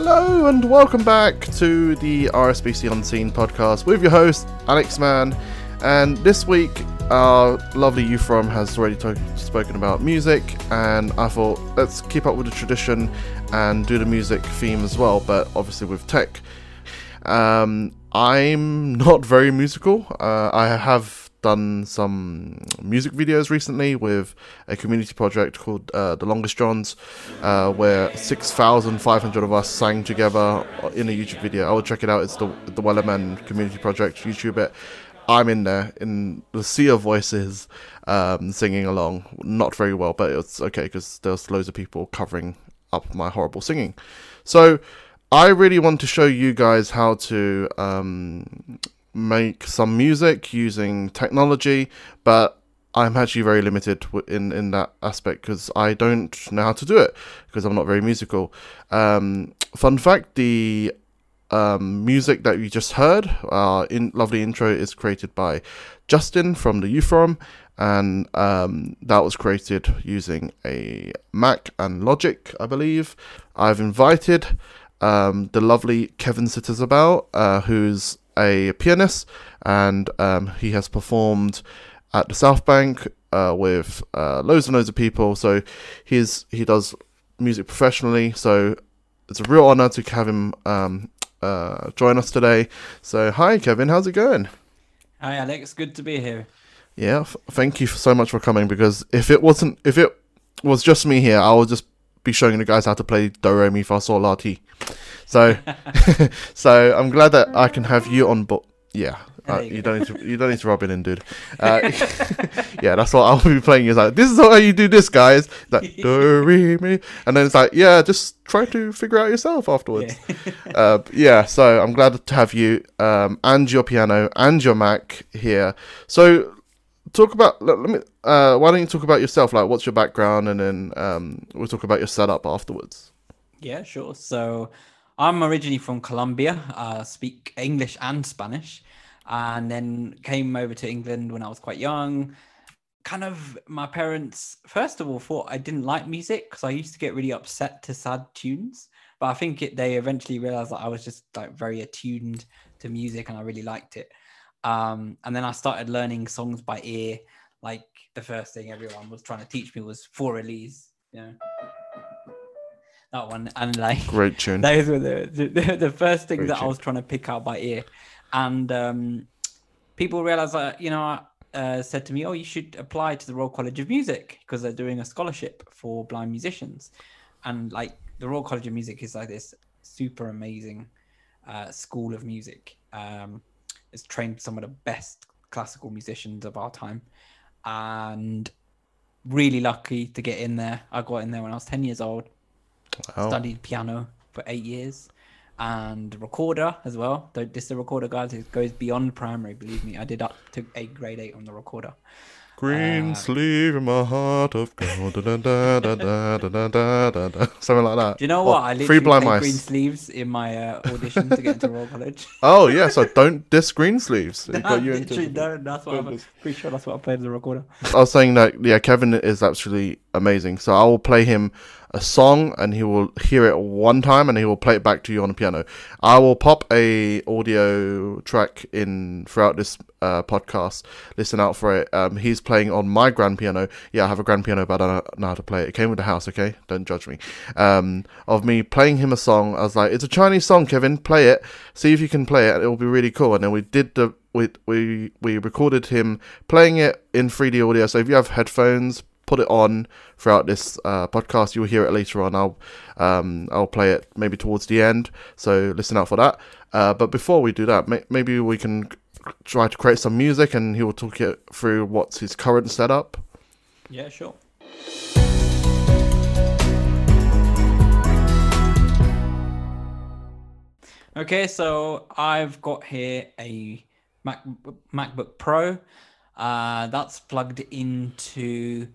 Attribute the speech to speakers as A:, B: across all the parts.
A: Hello and welcome back to the RSBC On Scene podcast with your host Alex Mann. And this week, our lovely Youth Forum has already to- spoken about music, and I thought let's keep up with the tradition and do the music theme as well, but obviously with tech. Um, I'm not very musical. Uh, I have done some music videos recently with a community project called uh, The Longest Johns, uh, where 6,500 of us sang together in a YouTube video. I would check it out. It's the, the Wellerman Community Project, YouTube it. I'm in there in the sea of voices um, singing along. Not very well, but it's okay because there's loads of people covering up my horrible singing. So I really want to show you guys how to um, make some music using technology, but I'm actually very limited in in that aspect because I don't know how to do it because I'm not very musical. Um, fun fact: the um, music that you just heard, our in lovely intro, is created by Justin from the Youth Forum, and um, that was created using a Mac and Logic, I believe. I've invited um, the lovely Kevin Satizabal, uh, who's a pianist, and um, he has performed at the South Bank uh, with uh, loads and loads of people. So he's he does music professionally. So it's a real honor to have him um, uh, join us today. So hi, Kevin. How's it going?
B: Hi, Alex. Good to be here.
A: Yeah, f- thank you so much for coming. Because if it wasn't, if it was just me here, I would just be showing the guys how to play Do Re Mi Fa Sol La Ti. So, so I'm glad that I can have you on board. Yeah, uh, you, you don't need to. You don't need to rub it in, dude. Uh, yeah, that's what I'll be playing. Is like this is how you do this, guys. Like do re mi, and then it's like yeah, just try to figure out yourself afterwards. Yeah. uh, yeah so I'm glad to have you um, and your piano and your Mac here. So talk about. Let, let me. Uh, why don't you talk about yourself? Like, what's your background, and then um, we'll talk about your setup afterwards.
B: Yeah, sure. So I'm originally from Colombia. I speak English and Spanish, and then came over to England when I was quite young. Kind of, my parents first of all thought I didn't like music because I used to get really upset to sad tunes. But I think it, they eventually realized that I was just like very attuned to music and I really liked it. Um, and then I started learning songs by ear. Like the first thing everyone was trying to teach me was Für Elise, you know that one and like
A: great tune.
B: those were the the, the first thing great that tune. i was trying to pick out by ear. And um, people realized that you know uh, said to me oh you should apply to the royal college of music because they're doing a scholarship for blind musicians. And like the royal college of music is like this super amazing uh, school of music. Um, it's trained some of the best classical musicians of our time. And really lucky to get in there. I got in there when i was 10 years old Wow. Studied piano for eight years and recorder as well. Don't diss the recorder, guys. It goes beyond primary. Believe me, I did up to a grade eight on the recorder.
A: Green uh, sleeve in my heart of gold. Da, da, da, da, da, da, da, da, Something like that.
B: Do you know what? I literally blind mice. green sleeves in my uh, audition to get into Royal College.
A: oh yeah, so don't diss Greensleeves.
B: no, got you into... no, that's what I'm pretty sure that's what I played as a recorder.
A: I was saying that yeah, Kevin is absolutely amazing. So I will play him a song and he will hear it one time and he will play it back to you on the piano. I will pop a audio track in throughout this uh, podcast. Listen out for it. Um, he's playing on my grand piano. Yeah, I have a grand piano, but I don't know how to play it. It came with the house, okay? Don't judge me. Um, of me playing him a song. I was like, it's a Chinese song, Kevin. Play it. See if you can play it. It will be really cool. And then we did the we we we recorded him playing it in 3D audio. So if you have headphones, put it on throughout this uh, podcast. You'll hear it later on. I'll um, I'll play it maybe towards the end. So listen out for that. Uh, but before we do that, may- maybe we can try to create some music, and he will talk you through what's his current setup.
B: Yeah, sure. Okay, so I've got here a Mac, MacBook Pro. Uh, that's plugged into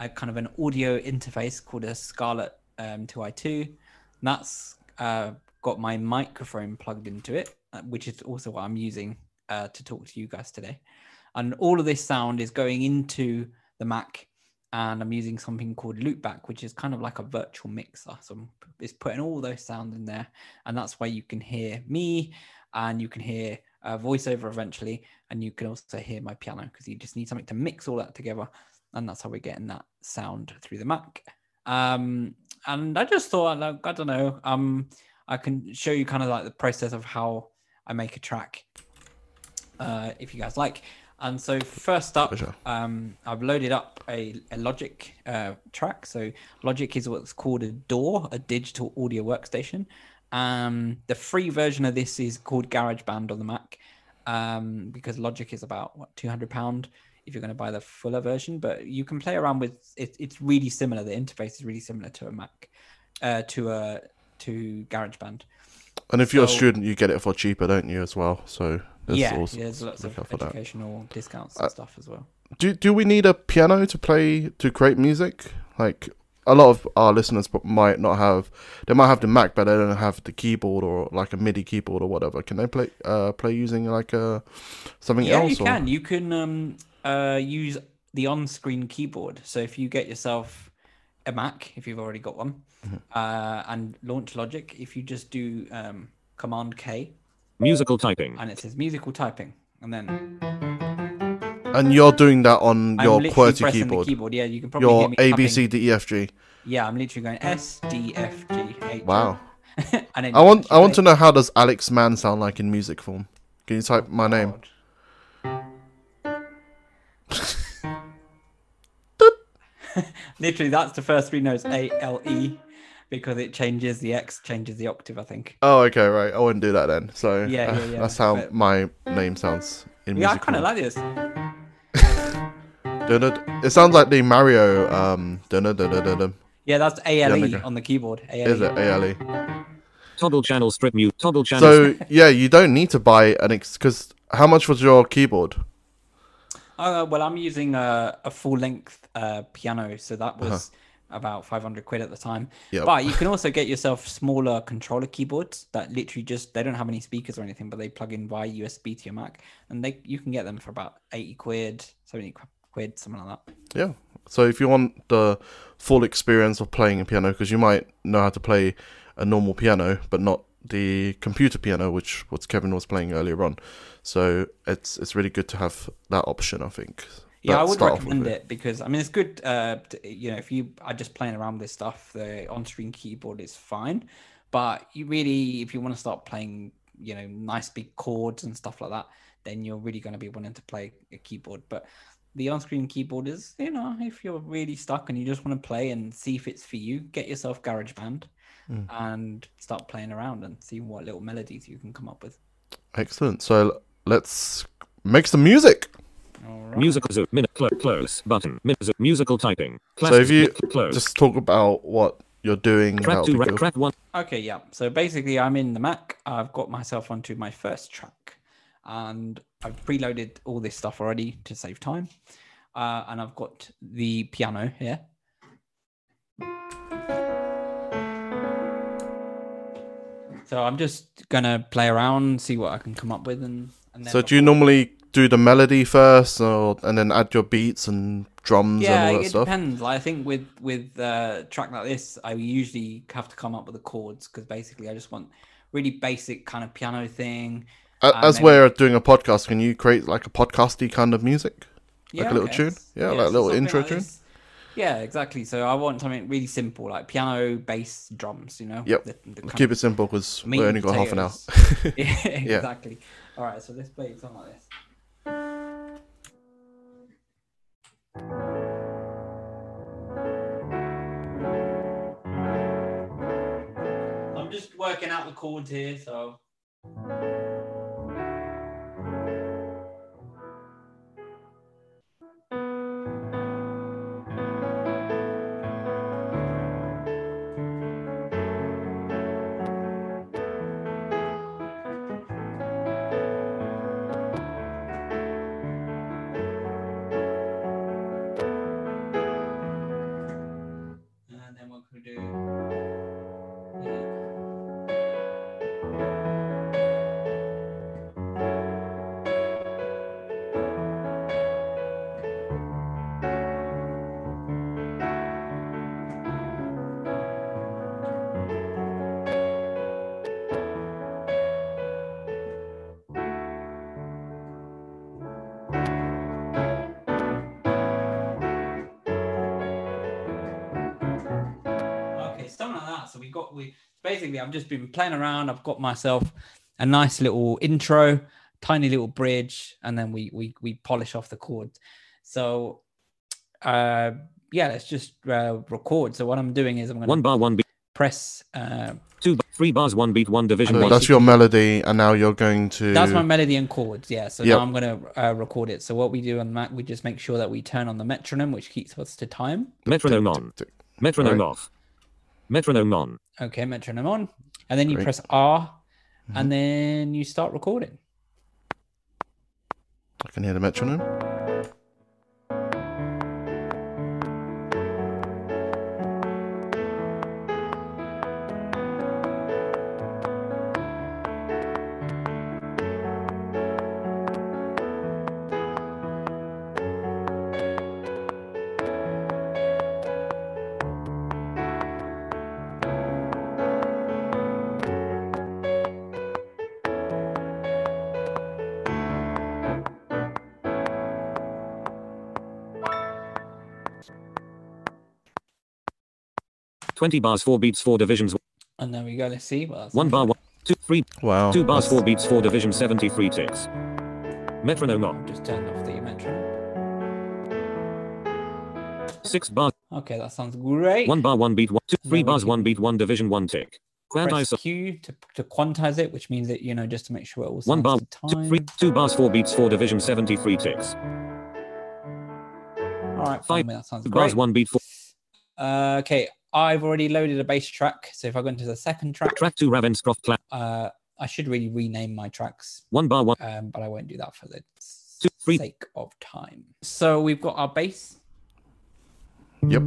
B: a kind of an audio interface called a Scarlett um, 2i2. And that's uh, got my microphone plugged into it, uh, which is also what I'm using uh, to talk to you guys today. And all of this sound is going into the Mac and I'm using something called Loopback, which is kind of like a virtual mixer. So it's putting all those sounds in there, and that's why you can hear me, and you can hear a voiceover eventually, and you can also hear my piano because you just need something to mix all that together, and that's how we're getting that sound through the Mac. Um, and I just thought, like, I don't know, um, I can show you kind of like the process of how I make a track, uh, if you guys like. And so first up, um, I've loaded up a, a Logic uh, track. So Logic is what's called a DAW, a digital audio workstation. Um, the free version of this is called GarageBand on the Mac um, because Logic is about what 200 pound if you're going to buy the fuller version. But you can play around with it. It's really similar. The interface is really similar to a Mac, uh, to a to GarageBand.
A: And if you're so, a student, you get it for cheaper, don't you, as well? So
B: there's yeah, yeah, there's lots of educational that. discounts and uh, stuff as well.
A: Do do we need a piano to play to create music? Like a lot of our listeners might not have, they might have the Mac, but they don't have the keyboard or like a MIDI keyboard or whatever. Can they play uh play using like a something
B: yeah,
A: else?
B: Yeah, you or? can. You can um uh use the on-screen keyboard. So if you get yourself a Mac, if you've already got one, mm-hmm. uh, and launch Logic, if you just do um, Command K,
C: musical typing,
B: and it says musical typing, and then.
A: And you're doing that on I'm your QWERTY keyboard.
B: keyboard. Yeah, you can probably
A: your A B C D E F G.
B: Yeah, I'm literally going S D F G H.
A: Wow. and I want I want to know how does Alex Mann sound like in music form. Can you type my name?
B: Literally, that's the first three notes A L E because it changes the X, changes the octave, I think.
A: Oh, okay, right. I wouldn't do that then. So yeah, yeah, yeah. that's how but... my name sounds in
B: yeah,
A: music.
B: Yeah, I kind of like this.
A: it sounds like the Mario. Um,
B: yeah, that's A L E on the keyboard. A-L-E.
A: Is it A L E?
C: Toggle channel strip mute. Toggle channel.
A: So yeah, you don't need to buy an ex because how much was your keyboard?
B: Uh, well, I'm using a, a full length uh, piano, so that was uh-huh. about 500 quid at the time. Yep. But you can also get yourself smaller controller keyboards that literally just they don't have any speakers or anything, but they plug in via USB to your Mac, and they you can get them for about 80 quid, 70 quid, something like that.
A: Yeah. So if you want the full experience of playing a piano, because you might know how to play a normal piano, but not the computer piano, which what Kevin was playing earlier on. So it's it's really good to have that option. I think.
B: Yeah, I would recommend it. it because I mean it's good. Uh, to, you know, if you are just playing around with this stuff, the on-screen keyboard is fine. But you really, if you want to start playing, you know, nice big chords and stuff like that, then you're really going to be wanting to play a keyboard. But the on-screen keyboard is, you know, if you're really stuck and you just want to play and see if it's for you, get yourself GarageBand mm. and start playing around and see what little melodies you can come up with.
A: Excellent. So let's make some music.
C: Right. Musical zoom, minute, cl- close, button, minute, musical typing.
A: Classic, so if you close. just talk about what you're doing,
C: track two, track one.
B: Okay, yeah. So basically, I'm in the Mac. I've got myself onto my first track, and I've preloaded all this stuff already to save time. Uh, and I've got the piano here. So I'm just gonna play around, see what I can come up with, and. and
A: so do you normally do the melody first, or and then add your beats and drums
B: yeah,
A: and all that
B: it
A: stuff?
B: depends. Like, I think with with uh, a track like this, I usually have to come up with the chords because basically I just want really basic kind of piano thing.
A: Uh, As we're doing a podcast, can you create like a podcasty kind of music, like yeah, a little tune? Yeah, yeah, like a little intro like tune. This.
B: Yeah, exactly. So I want something really simple, like piano, bass, drums. You know.
A: Yep. The, the Keep it simple because we only got half an hour.
B: yeah, exactly. All right, so let's play something like this. I'm just working out the chords here, so. So we got we basically I've just been playing around. I've got myself a nice little intro, tiny little bridge, and then we we we polish off the chords. So uh yeah, let's just uh, record. So what I'm doing is I'm going to
C: One bar, one beat,
B: press. Uh,
C: two, three bars, one beat, one division,
A: So
C: one.
A: that's your melody, and now you're going to.
B: that's my melody and chords. Yeah. So
A: Yep.
B: now I'm going to uh, record it. So what we do on Mac, we just make sure that we turn on the metronome, which keeps us to time.
C: Metronome on. Metronome
A: Right.
C: off. Metronome on.
B: Okay, metronome on, and then you
A: Great.
B: press R, and mm-hmm. then you start recording.
A: I can hear the metronome.
C: Twenty bars, four beats, four divisions.
B: And there we go. Let's see. Well, that's
C: One bar, one, two, three,
A: Wow.
C: two bars,
A: that's-
C: four beats, four divisions, seventy-three ticks. Metronome on.
B: Just turn off the metronome.
C: Six bars,
B: Okay, that sounds great.
C: one bar, one beat, one, two, three
B: Then we
C: bars,
B: can-
C: one beat, one division, one tick.
B: press
C: Quantize.
B: Q to, to quantize it, which means that you know just to make sure it all
C: One bar,
B: to
C: two,
B: time.
C: three, two bars, four beats, four division, seventy-three ticks.
B: All right,
C: five
B: fine, that sounds
C: Two
B: great.
C: bars, one beat, four.
B: Uh, okay, I've already loaded a bass track. So if I go into the second track,
C: Track two, Ravenscroft clap.
B: uh, I should really rename my tracks,
C: One bar, one.
B: um, but I won't do that for the
C: Two, three.
B: sake of time. So we've got our bass.
A: Yep.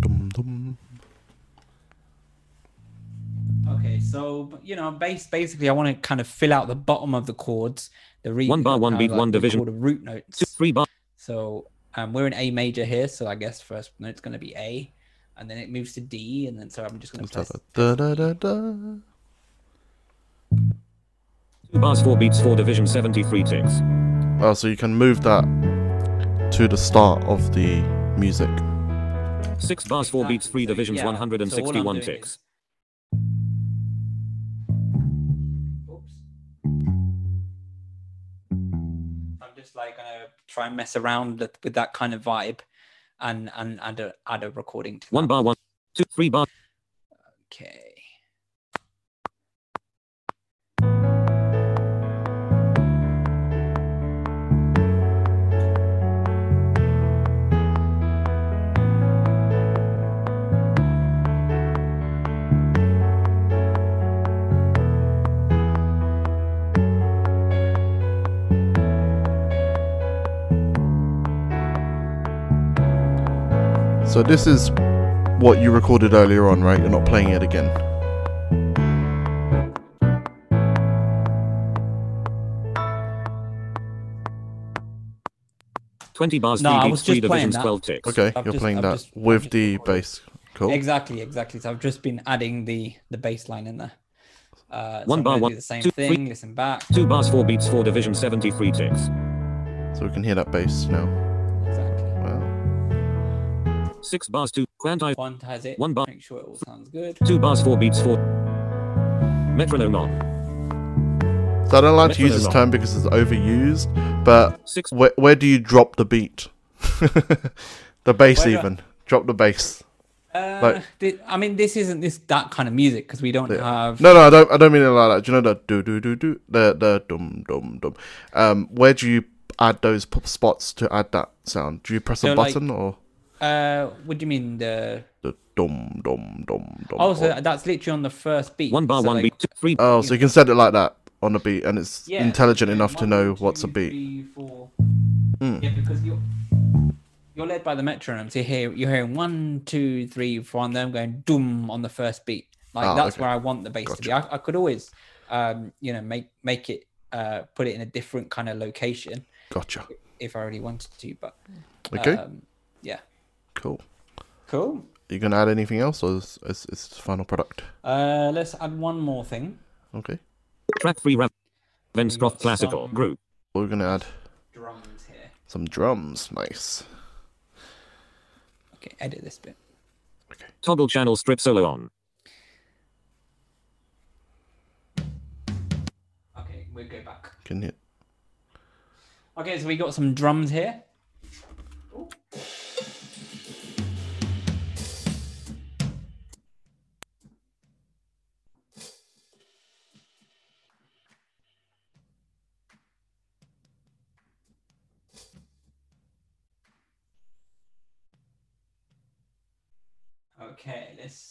A: Dum, dum.
B: Okay, so you know, bass. Basically, I want to kind of fill out the bottom of the chords. The re-
C: One bar, one
B: uh,
C: beat,
B: like
C: one division.
B: call the root notes.
C: Two, three bar.
B: So um, we're in A major here, so I guess first note's going to be A, and then it moves to D, and then so I'm just going to
A: Let's
B: press.
A: have a da da da da.
C: Two bars, four beats, four division, seventy-three ticks.
A: Oh, so you can move that to the start of the music.
C: Six bars, four beats, three divisions,
B: yeah,
C: one hundred and
B: so all I'm
C: sixty-one
B: doing
C: ticks.
B: Try and mess around with- that kind of vibe, and and add a add a recording to
C: One bar, one, two, three bar.
B: Okay.
A: So this is what you recorded earlier on, right? You're not playing it again.
C: Twenty bars,
B: No,
C: three
B: I
C: beats,
B: was
C: three
B: just playing that.
C: twelve ticks.
A: Okay,
B: I've
A: you're
B: just-
A: playing
B: I've
A: that
B: just-
A: with the
B: recorded.
A: bass. Cool.
B: Exactly, exactly. So I've just been adding the the bass line in there. Uh, so
C: One
B: I'm
C: bar, one,
B: do the same
C: two,
B: thing.
C: three.
B: Listen back.
C: Two bars, four beats, four division, seventy-three ticks.
A: So we can hear that bass now.
B: Exactly.
A: Wow.
C: Six bars, two. Quantize.
B: Quantize it.
C: One bar.
B: Make sure it all sounds good.
C: Two bars, four beats, four. Metronome on.
A: So I don't like to use this
C: Metronome.
A: term because it's overused, but
C: Six.
A: where, where do you drop the beat? the bass
B: Where do I-
A: even. Drop the bass.
B: Uh,
A: Like-
B: thi- I mean, this isn't this that kind of music because we don't
A: Yeah.
B: have.
A: No, no, I don't. I don't mean it like that. Do you know the do do do do the the dum dum dum? Um, where do you add those p- spots to add that sound? Do you press a
B: So, like-
A: button or
B: Uh, what do you mean the?
A: the dum dum dum dum?
B: Oh, so that's literally on the first beat.
C: One bar,
B: So,
C: one
B: like,
C: beat, two, three.
A: oh, so you can set it like that on the beat, and it's
B: yeah,
A: intelligent
B: yeah,
A: enough to know
B: two,
A: what's a beat.
B: three, four.
A: Mm.
B: Yeah, because you're you're led by the metronome. So you hear you're hearing one, two, three, four, and then going doom on the first beat. Like
A: Ah,
B: that's
A: okay.
B: where I want the bass to be. I, I could always, um, you know, make make it uh put it in a different kind of location
A: Gotcha.
B: if I really wanted to. But
A: Okay,
B: um, yeah,
A: cool.
B: cool.
A: You gonna add anything else, or is, is, is the final product?
B: Uh, let's add one more thing.
A: Okay,
C: Track three. Ravenscroft
B: got
C: classical
B: some-
C: group.
A: we're gonna add
B: Drums here.
A: some drums. Nice.
B: Okay, edit this bit. Okay.
C: Toggle channel strip solo on.
B: Okay, we'll go back.
A: Can you?
B: Okay, so we got some drums here.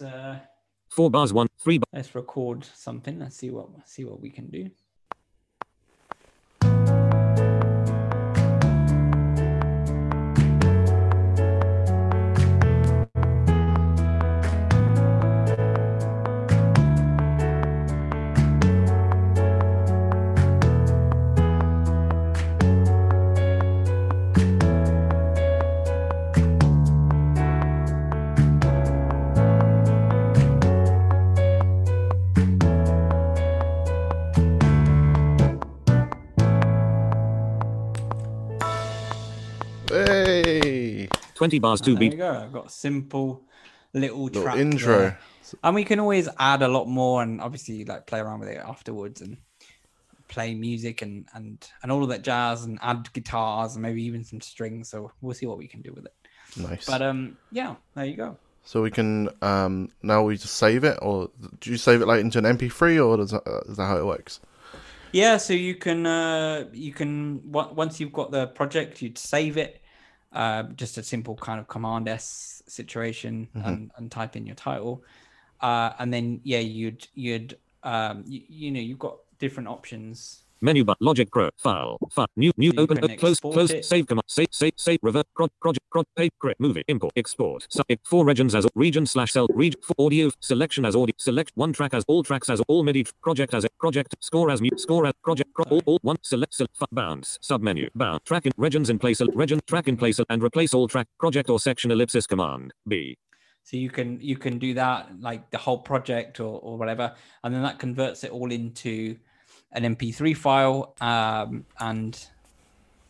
B: Let's uh,
C: Four bars one, three bar.
B: let's record something. Let's see what see what we can do.
C: 20 bars
B: And
C: two
B: there you go. I've got a simple little,
A: little
B: track
A: intro.
B: there. And we can always add a lot more and obviously like play around with it afterwards and play music and and and all of that jazz and add guitars and maybe even some strings. So we'll see what we can do with it.
A: Nice.
B: But um yeah, there you go.
A: so we can um now we just save it, or do you save it like into an MP3, or does that, uh, is that how it works?
B: Yeah, so you can uh you can on- once you've got the project, you'd save it. Uh, just a simple kind of command S situation and, and type in your title. Uh, and then yeah, you'd you'd um you, you know you've got different options
C: Menu bar. Logic Pro. File. File. New. New.
B: You
C: Open. close. Close.
B: it.
C: Save command. Save. Save. Save. Revert. Prod. Project. Prod. Create. Movie. Import. Export. Sub. Four regions as region slash cell. Region. For audio. Selection as audio. Select one track as all tracks as all MIDI. Project as a project. Score as mute. Score as project. Pro, all. All. One. Select. Select. Bounds. Submenu. Bound. Track in regions in place. Region. Track in place and replace all track. Project or section ellipsis command. B.
B: so you can you can do that like the whole project or, or whatever and then that converts it all into an mp3 file um, and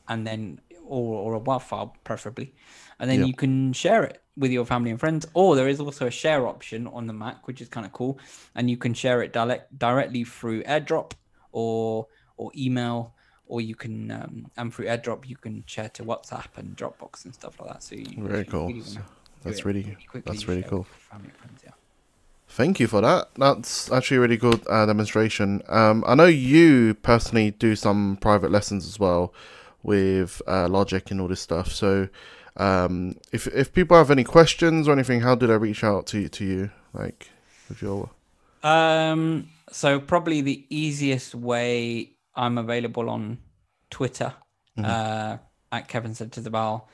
B: and then or, or a WAV file preferably and then
A: Yeah.
B: you can share it with your family and friends or there is also a share option on the mac which is kind of cool and you can share it direct, directly through airdrop or or email or you can um, and through airdrop you can share to whatsapp and dropbox and stuff like that so you
A: Very
B: you
A: cool.
B: really
A: That's really that's really cool.
B: family and friends, yeah.
A: Thank you for that. That's actually a really good uh, demonstration. Um, I know you personally do some private lessons as well with uh, Logic and all this stuff. So, um, if if people have any questions or anything, how do they reach out to to you? Like, with your
B: Um, so probably the easiest way I'm available on Twitter uh, at Kevin Satizabal.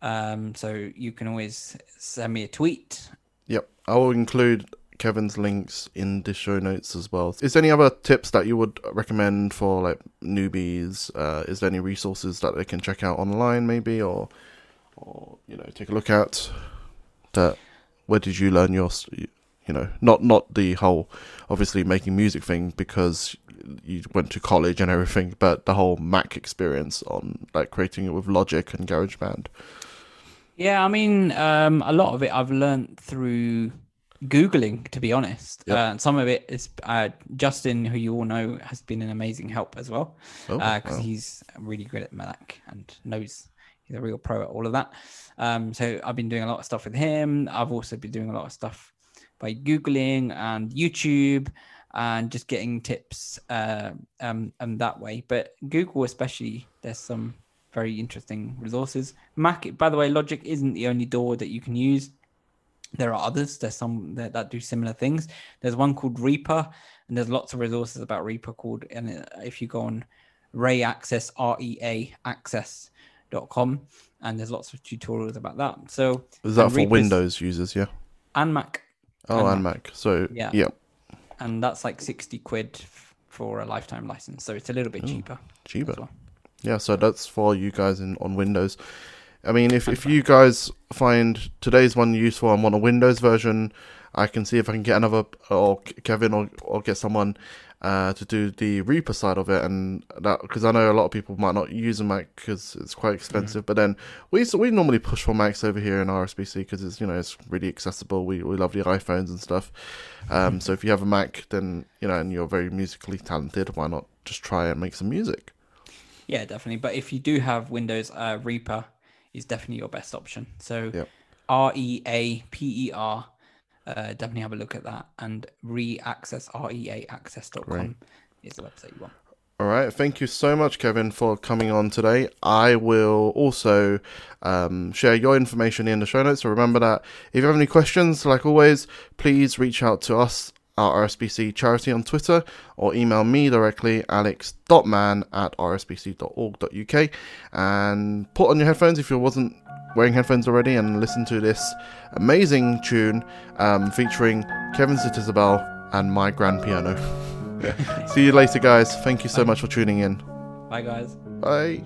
B: Um, so you can always send me a tweet.
A: Yep, I will include Kevin's links in the show notes as well. Is there any other tips that you would recommend for like newbies? Uh, is there any resources that they can check out online, maybe, or or you know take a look at? That where did you learn your you know not not the whole obviously making music thing because you went to college and everything, but the whole Mac experience on like creating it with Logic and GarageBand.
B: Yeah, I mean, um, a lot of it I've learned through googling, to be honest.
A: Yep.
B: Uh, and some of it is uh, Justin, who you all know, has been an amazing help as well
A: Oh,
B: because
A: wow.
B: he's really good at Mac and knows he's a real pro at all of that. Um, so I've been doing a lot of stuff with him. I've also been doing a lot of stuff by googling and YouTube and just getting tips uh, um, and that way. But Google, especially, there's some very interesting resources. Mac, by the way, Logic isn't the only DAW that you can use. There are others. There's some that, that do similar things. There's one called Reaper, and there's lots of resources about Reaper called. And uh, if you go on ReaAccess, R E A Access.com, and there's lots of tutorials about that. So
A: Is that for
B: Reaper's-
A: Windows users? Yeah.
B: and Mac,
A: Oh,
B: and
A: and Mac. So
B: Yeah.
A: yeah,
B: and that's like 60 quid f- for a lifetime license. So it's a little bit cheaper.
A: cheaper.
B: well.
A: Yeah, so that's for you guys in on Windows. I mean, if if you guys find today's one useful and want a Windows version, I can see if I can get another or Kevin or or get someone uh, to do the Reaper side of it, and that because I know a lot of people might not use a Mac because it's quite expensive. Mm. But then we we normally push for Macs over here in RSBC because it's you know it's really accessible. We we love the iPhones and stuff. Um, so if you have a Mac, then you know, and you're very musically talented, why not just try and make some music?
B: Yeah, definitely. But if you do have Windows, uh, Reaper is definitely your best option. So R E A P E R uh, definitely have a look at that. And ReaAccess, R-E-A access.com right. is the website you want.
A: All right. Thank you so much, Kevin, for coming on today. I will also um, share your information in the show notes. So remember that if you have any questions, like always, please reach out to us our RSBC charity on Twitter or email me directly, alex.man at rsbc.org.uk and put on your headphones if you wasn't wearing headphones already and listen to this amazing tune um, featuring Kevin Satizabal and my grand piano. See you later, guys. Thank you so much for tuning in.
B: Bye, guys.
A: Bye.